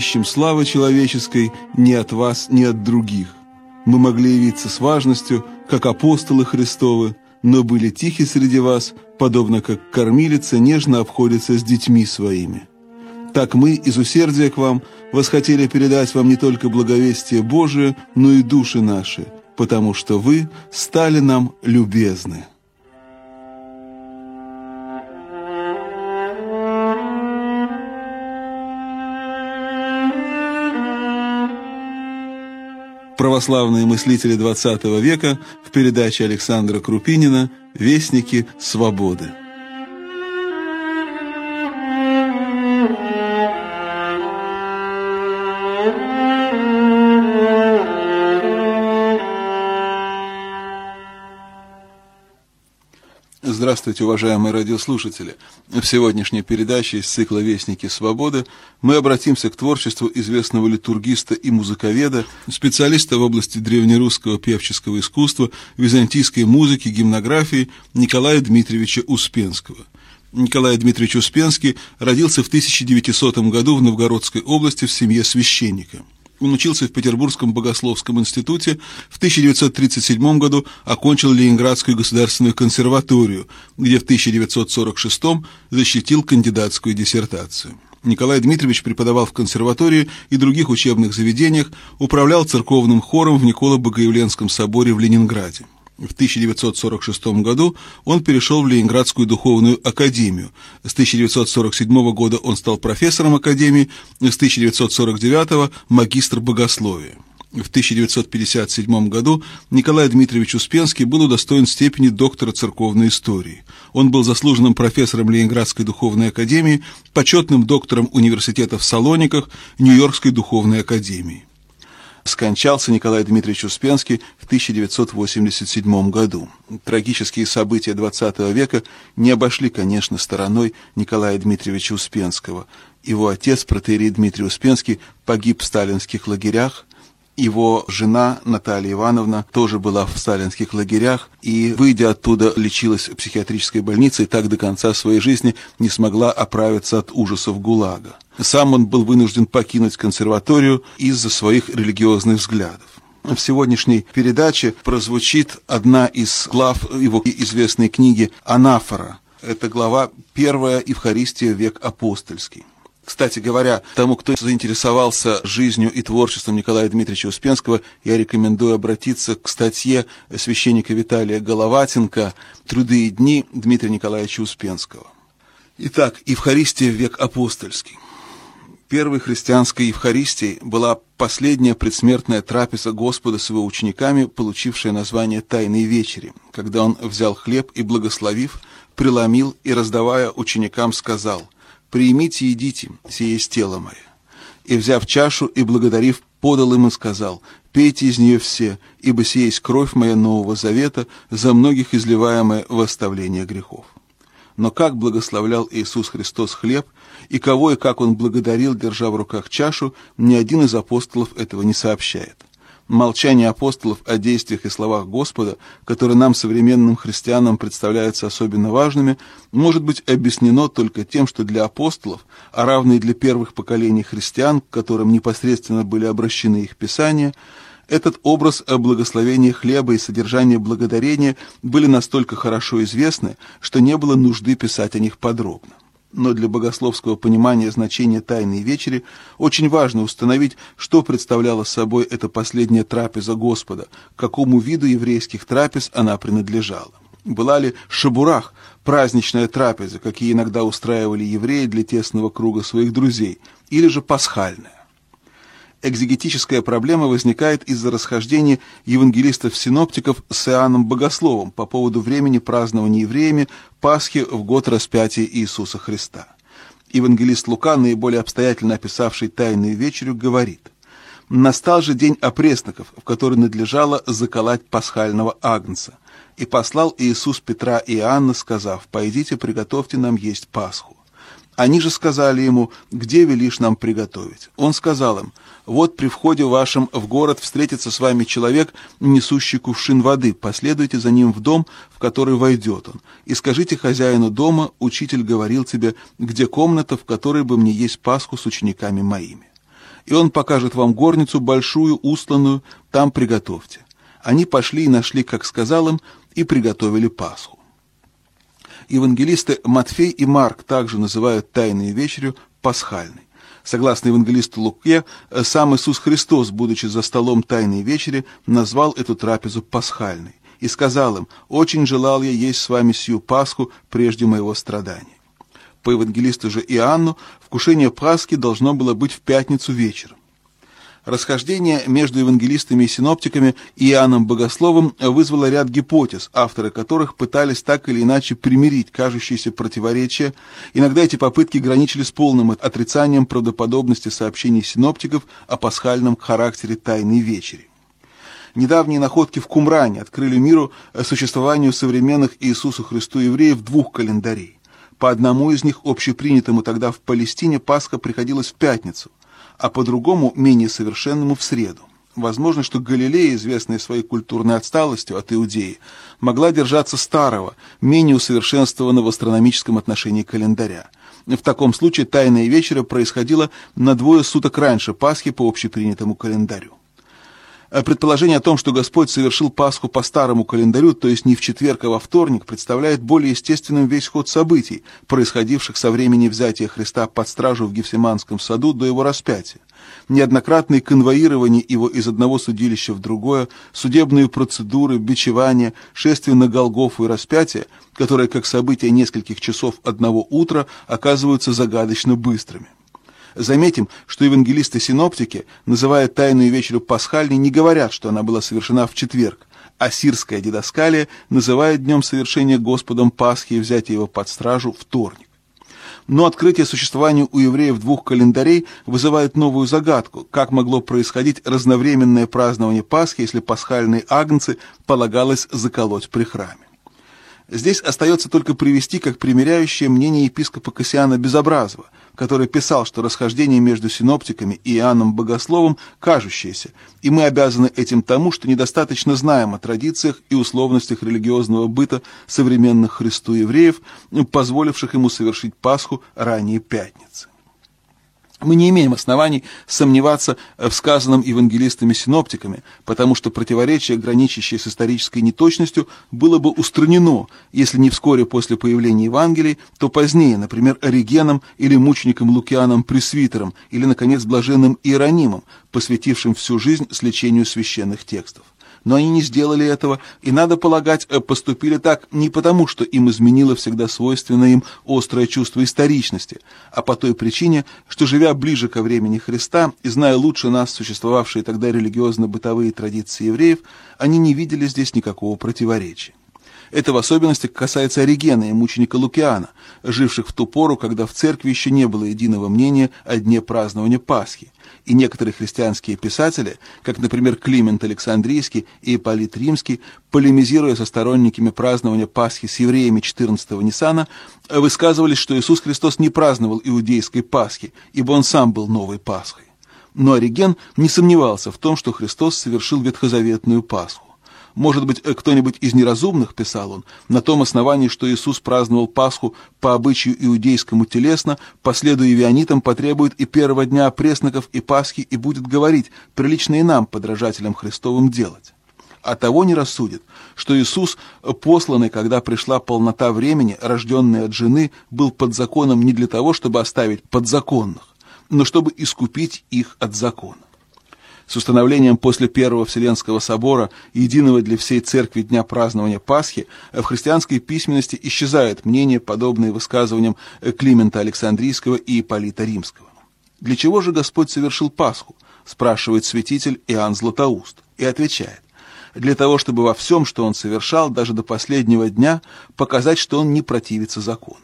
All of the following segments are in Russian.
ищем славы человеческой ни от вас, ни от других. Мы могли явиться с важностью, как апостолы Христовы, но были тихи среди вас, подобно как кормилица нежно обходится с детьми своими. Так мы из усердия к вам восхотели передать вам не только благовестие Божие, но и души наши, потому что вы стали нам любезны. Православные мыслители XX века в передаче Александра Крупинина «Вестники свободы». Здравствуйте, уважаемые радиослушатели! В сегодняшней передаче из цикла «Вестники свободы» мы обратимся к творчеству известного литургиста и музыковеда, специалиста в области древнерусского певческого искусства, византийской музыки, гимнографии Николая Дмитриевича Успенского. Николай Дмитриевич Успенский родился в 1900 году в Новгородской области в семье священника. Он учился в Петербургском богословском институте, в 1937 году окончил Ленинградскую государственную консерваторию, где в 1946 защитил кандидатскую диссертацию. Николай Дмитриевич преподавал в консерватории и других учебных заведениях, управлял церковным хором в Николо-Богоявленском соборе в Ленинграде. В 1946 году он перешел в Ленинградскую духовную академию. С 1947 года он стал профессором академии, с 1949 – магистр богословия. В 1957 году Николай Дмитриевич Успенский был удостоен степени доктора церковной истории. Он был заслуженным профессором Ленинградской духовной академии, почетным доктором университета в Салониках, Нью-Йоркской духовной академии скончался Николай Дмитриевич Успенский 1987 году. Трагические события XX века не обошли, конечно, стороной Николая Дмитриевича Успенского. Его отец, протеерей Дмитрий Успенский, погиб в сталинских лагерях, его жена Наталья Ивановна тоже была в сталинских лагерях и, выйдя оттуда, лечилась в психиатрической больнице и так до конца своей жизни не смогла оправиться от ужасов ГУЛАГа. Сам он был вынужден покинуть консерваторию из-за своих религиозных взглядов. В сегодняшней передаче прозвучит одна из глав его известной книги «Анафора». Это глава «Первая Евхаристия. Век апостольский». Кстати говоря, тому, кто заинтересовался жизнью и творчеством Николая Дмитриевича Успенского, я рекомендую обратиться к статье священника Виталия Головатенко «Труды и дни Дмитрия Николаевича Успенского». Итак, Евхаристия в век апостольский. Первой христианской Евхаристией была последняя предсмертная трапеза Господа с его учениками, получившая название «Тайной вечери», когда он взял хлеб и, благословив, преломил и, раздавая ученикам, сказал – «Примите и едите, сие есть тело мое». И, взяв чашу и благодарив, подал им и сказал, «Пейте из нее все, ибо сие есть кровь моя нового завета, за многих изливаемая в оставление грехов». Но как благословлял Иисус Христос хлеб, и кого и как Он благодарил, держа в руках чашу, ни один из апостолов этого не сообщает. Молчание апостолов о действиях и словах Господа, которые нам, современным христианам, представляются особенно важными, может быть объяснено только тем, что для апостолов, а равно и для первых поколений христиан, к которым непосредственно были обращены их писания, этот образ о благословении хлеба и содержание благодарения были настолько хорошо известны, что не было нужды писать о них подробно но для богословского понимания значения Тайной Вечери очень важно установить, что представляла собой эта последняя трапеза Господа, к какому виду еврейских трапез она принадлежала. Была ли шабурах, праздничная трапеза, какие иногда устраивали евреи для тесного круга своих друзей, или же пасхальная? Экзегетическая проблема возникает из-за расхождения евангелистов-синоптиков с Иоанном Богословом по поводу времени празднования евреями Пасхи в год распятия Иисуса Христа. Евангелист Лука, наиболее обстоятельно описавший Тайную вечерю, говорит «Настал же день опресноков, в который надлежало заколоть пасхального агнца. И послал Иисус Петра и Иоанна, сказав, «Пойдите, приготовьте нам есть Пасху». Они же сказали ему, «Где велишь нам приготовить?» Он сказал им, вот при входе вашем в город встретится с вами человек, несущий кувшин воды. Последуйте за ним в дом, в который войдет он. И скажите хозяину дома, учитель говорил тебе, где комната, в которой бы мне есть Пасху с учениками моими. и он покажет вам горницу большую, устланную, там приготовьте». Они пошли и нашли, как сказал им, и приготовили Пасху. Евангелисты Матфей и Марк также называют Тайную вечерю пасхальной. Согласно евангелисту Луке, сам Иисус Христос, будучи за столом Тайной вечери, назвал эту трапезу пасхальной и сказал им, «Очень желал я есть с вами сию Пасху прежде моего страдания». По евангелисту же Иоанну вкушение Пасхи должно было быть в пятницу вечером. Расхождение между евангелистами и синоптиками и Иоанном Богословом вызвало ряд гипотез, авторы которых пытались так или иначе примирить кажущиеся противоречия. Иногда эти попытки граничили с полным отрицанием правдоподобности сообщений синоптиков о пасхальном характере Тайной Вечери. Недавние находки в Кумране открыли миру существованию современных Иисусу Христу евреев двух календарей. По одному из них, общепринятому тогда в Палестине, Пасха приходилась в пятницу, а по-другому, менее совершенному, в среду. Возможно, что Галилея, известная своей культурной отсталостью от Иудеи, могла держаться старого, менее усовершенствованного в астрономическом отношении календаря. В таком случае Тайная вечера происходила на двое суток раньше Пасхи по общепринятому календарю. Э, предположение о том, что Господь совершил Пасху по старому календарю, то есть не в четверг, а во вторник, представляет более естественным весь ход событий, происходивших со времени взятия Христа под стражу в Гефсиманском саду до его распятия. Неоднократные конвоирования его из одного судилища в другое, судебные процедуры, бичевания, шествие на Голгофу и распятие, которые, как события нескольких часов одного утра, оказываются загадочно быстрыми. Заметим, что евангелисты-синоптики, называя Тайную вечерю пасхальной, не говорят, что она была совершена в четверг, а сирская дидаскалия называет днем совершения Господом Пасхи и взятия его под стражу вторник. Но открытие существования у евреев двух календарей вызывает новую загадку, как могло происходить разновременное празднование Пасхи, если пасхальные агнцы полагалось заколоть при храме. Здесь остается только привести как примиряющее мнение епископа Кассиана Безобразова – который писал, что расхождение между синоптиками и Иоанном Богословом кажущееся, и мы обязаны этим тому, что недостаточно знаем о традициях и условностях религиозного быта современных Христу евреев, позволивших ему совершить Пасху ранее Пятницы. Мы не имеем оснований сомневаться в сказанном евангелистами-синоптиками, потому что противоречие, граничащее с исторической неточностью, было бы устранено, если не вскоре после появления Евангелий, то позднее, например, Оригеном или мучеником Лукианом Пресвитером, или, наконец, блаженным Иеронимом, посвятившим всю жизнь сличению священных текстов но они не сделали этого, и, надо полагать, э, поступили так не потому, что им изменило всегда свойственное им острое чувство историчности, а по той причине, что, живя ближе ко времени Христа и зная лучше нас существовавшие тогда религиозно-бытовые традиции евреев, они не видели здесь никакого противоречия. Это в особенности касается Оригена и мученика Лукиана, живших в ту пору, когда в церкви еще не было единого мнения о дне празднования Пасхи, и некоторые христианские писатели, как, например, Климент Александрийский и Ипполит Римский, полемизируя со сторонниками празднования Пасхи с евреями 14-го Ниссана, высказывались, что Иисус Христос не праздновал иудейской Пасхи, ибо он сам был новой Пасхой. Но Ориген не сомневался в том, что Христос совершил ветхозаветную Пасху. Может быть, э, кто-нибудь из неразумных, писал он, на том основании, что Иисус праздновал Пасху по обычаю иудейскому телесно, последуя вионитам, потребует и первого дня пресноков и Пасхи и будет говорить, прилично и нам, подражателям Христовым, делать. А того не рассудит, что Иисус, посланный, когда пришла полнота времени, рожденный от жены, был под законом не для того, чтобы оставить подзаконных, но чтобы искупить их от закона. С установлением после Первого Вселенского собора, единого для всей церкви дня празднования Пасхи, в христианской письменности исчезает мнение, подобное высказываниям Климента Александрийского и Ипполита Римского. «Для чего же Господь совершил Пасху?» – спрашивает святитель Иоанн Златоуст, и отвечает – для того, чтобы во всем, что он совершал, даже до последнего дня, показать, что он не противится закону.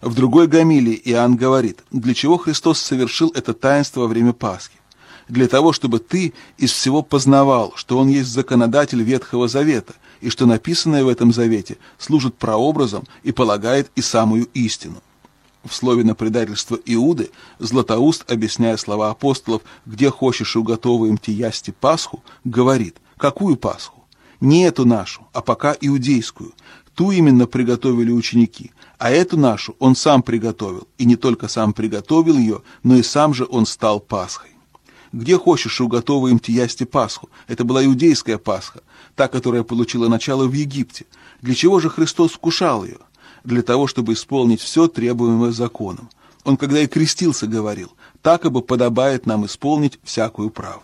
В другой гамилии Иоанн говорит, для чего Христос совершил это таинство во время Пасхи для того, чтобы ты из всего познавал, что Он есть законодатель Ветхого Завета, и что написанное в этом завете служит прообразом и полагает и самую истину. В слове на предательство Иуды Златоуст, объясняя слова апостолов «где хочешь и уготоваем те ясти Пасху», говорит «какую Пасху? Не эту нашу, а пока иудейскую. Ту именно приготовили ученики, а эту нашу он сам приготовил, и не только сам приготовил ее, но и сам же он стал Пасхой. Где хочешь, уготоваем те ясти Пасху. Это была иудейская Пасха, та, которая получила начало в Египте. Для чего же Христос вкушал ее? Для того, чтобы исполнить все, требуемое законом. Он, когда и крестился, говорил, так ибо подобает нам исполнить всякую правду.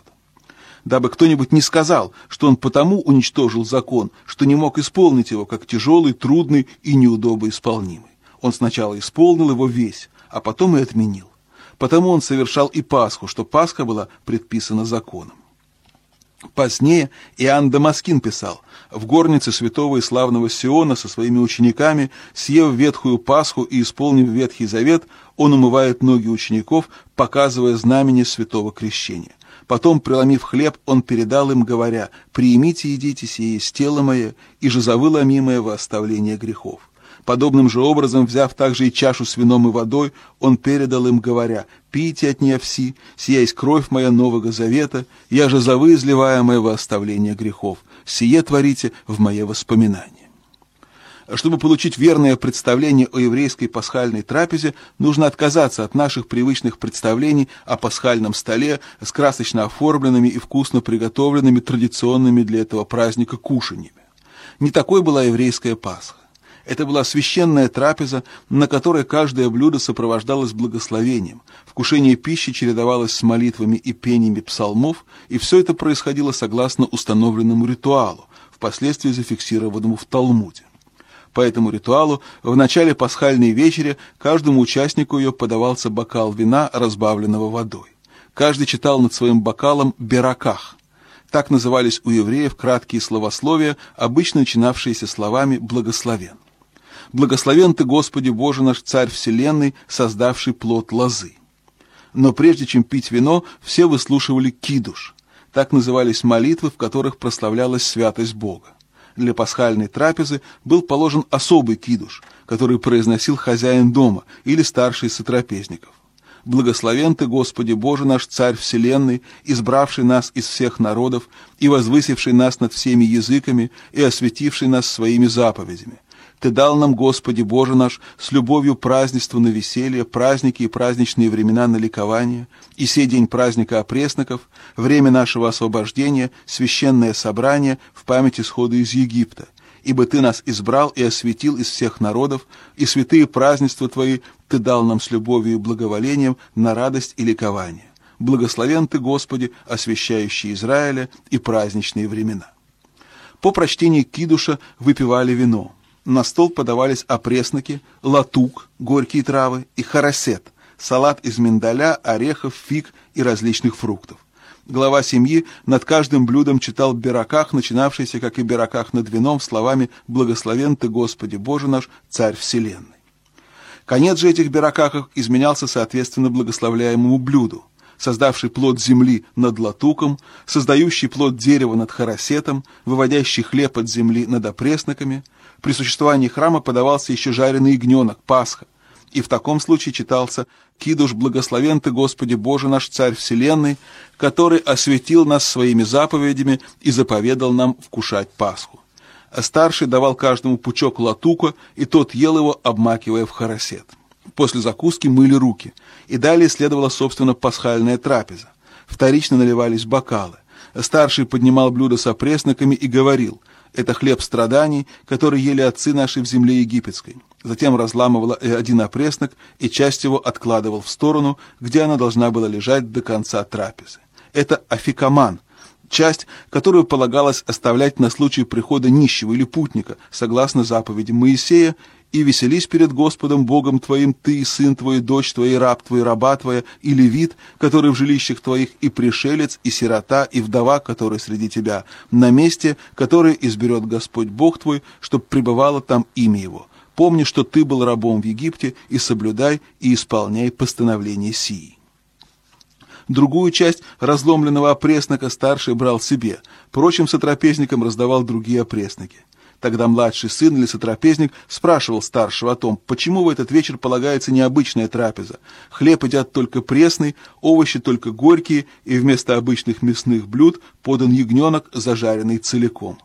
Дабы кто-нибудь не сказал, что он потому уничтожил закон, что не мог исполнить его, как тяжелый, трудный и неудобно исполнимый. Он сначала исполнил его весь, а потом и отменил. Потому он совершал и Пасху, что Пасха была предписана законом. Позднее Иоанн Дамаскин писал, в горнице святого и славного Сиона со своими учениками, съев ветхую Пасху и исполнив Ветхий Завет, он умывает ноги учеников, показывая знамение святого крещения. Потом, преломив хлеб, он передал им, говоря, «Приимите едите сие есть тело мое, и же завыломимое во оставление грехов». Подобным же образом, взяв также и чашу с вином и водой, он передал им, говоря, «Пейте от нее все, сия есть кровь моя Нового Завета, я же за вы изливаемое во оставление грехов, сие творите в мое воспоминание». Чтобы получить верное представление о еврейской пасхальной трапезе, нужно отказаться от наших привычных представлений о пасхальном столе с красочно оформленными и вкусно приготовленными традиционными для этого праздника кушаньями. Не такой была еврейская Пасха. Это была священная трапеза, на которой каждое блюдо сопровождалось благословением. Вкушение пищи чередовалось с молитвами и пениями псалмов, и все это происходило согласно установленному ритуалу, впоследствии зафиксированному в Талмуде. По этому ритуалу в начале пасхальной вечери каждому участнику ее подавался бокал вина, разбавленного водой. Каждый читал над своим бокалом «бераках». Так назывались у евреев краткие словословия, обычно начинавшиеся словами «благословен». «Благословен ты, Господи Боже наш, Царь Вселенной, создавший плод лозы». Но прежде чем пить вино, все выслушивали кидуш. Так назывались молитвы, в которых прославлялась святость Бога для пасхальной трапезы был положен особый кидуш, который произносил хозяин дома или старший сотрапезников. Благословен Ты, Господи Боже наш, Царь Вселенной, избравший нас из всех народов и возвысивший нас над всеми языками и осветивший нас своими заповедями, ты дал нам, Господи Боже наш, с любовью празднество на веселье, праздники и праздничные времена на ликование, и сей день праздника опресноков, время нашего освобождения, священное собрание в память исхода из Египта. Ибо Ты нас избрал и осветил из всех народов, и святые празднества Твои Ты дал нам с любовью и благоволением на радость и ликование. Благословен Ты, Господи, освящающий Израиля и праздничные времена. По прочтении Кидуша выпивали вино. На стол подавались опресноки, латук, горькие травы и харасет, салат из миндаля, орехов, фиг и различных фруктов. Глава семьи над каждым блюдом читал бераках, начинавшийся, как и бераках над вином, словами «Благословен ты, Господи Боже наш, Царь Вселенной». Конец же этих беракахов изменялся соответственно благословляемому блюду создавший плод земли над латуком, создающий плод дерева над харасетом, выводящий хлеб от земли над опресноками. При существовании храма подавался еще жареный ягненок, Пасха. И в таком случае читался «Кидуш, благословен ты, Господи Боже наш, Царь Вселенной, который осветил нас своими заповедями и заповедал нам вкушать Пасху». А старший давал каждому пучок латука, и тот ел его, обмакивая в харасет. После закуски мыли руки, и далее следовала, собственно, пасхальная трапеза. Вторично наливались бокалы. Старший поднимал блюдо с опресноками и говорил, «Это хлеб страданий, который ели отцы наши в земле египетской». Затем разламывал один опреснок и часть его откладывал в сторону, где она должна была лежать до конца трапезы. Это афикаман, часть, которую полагалось оставлять на случай прихода нищего или путника, согласно заповеди Моисея, и веселись перед Господом Богом твоим ты, сын твой, дочь твоя, раб твой, раба твоя, и левит, который в жилищах твоих, и пришелец, и сирота, и вдова, который среди тебя, на месте, которое изберет Господь Бог твой, чтоб пребывало там имя Его. Помни, что ты был рабом в Египте, и соблюдай и исполняй постановление сии. Другую часть разломленного опреснока старший брал себе, прочим сотрапезникам раздавал другие опресноки. Тогда младший сын или сотрапезник спрашивал старшего о том, почему в этот вечер полагается необычная трапеза. Хлеб едят только пресный, овощи только горькие, и вместо обычных мясных блюд подан ягненок, зажаренный целиком.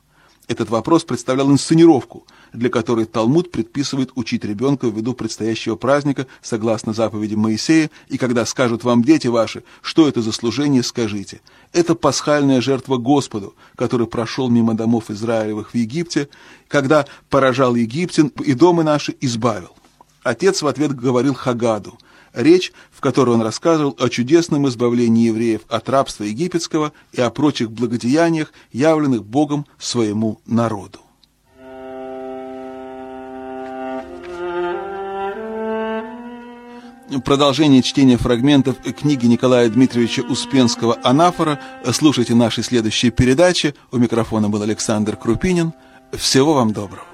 Этот вопрос представлял инсценировку, для которой Талмуд предписывает учить ребенка ввиду предстоящего праздника, согласно заповеди Моисея, и когда скажут вам дети ваши, что это за служение, скажите. Это пасхальная жертва Господу, который прошел мимо домов Израилевых в Египте, когда поражал египтян и дома наши избавил. Отец в ответ говорил Хагаду, речь, в которой он рассказывал о чудесном избавлении евреев от рабства египетского и о прочих благодеяниях, явленных Богом своему народу. Продолжение чтения фрагментов книги Николая Дмитриевича Успенского «Анафора» слушайте наши следующие передачи. У микрофона был Александр Крупинин. Всего вам доброго.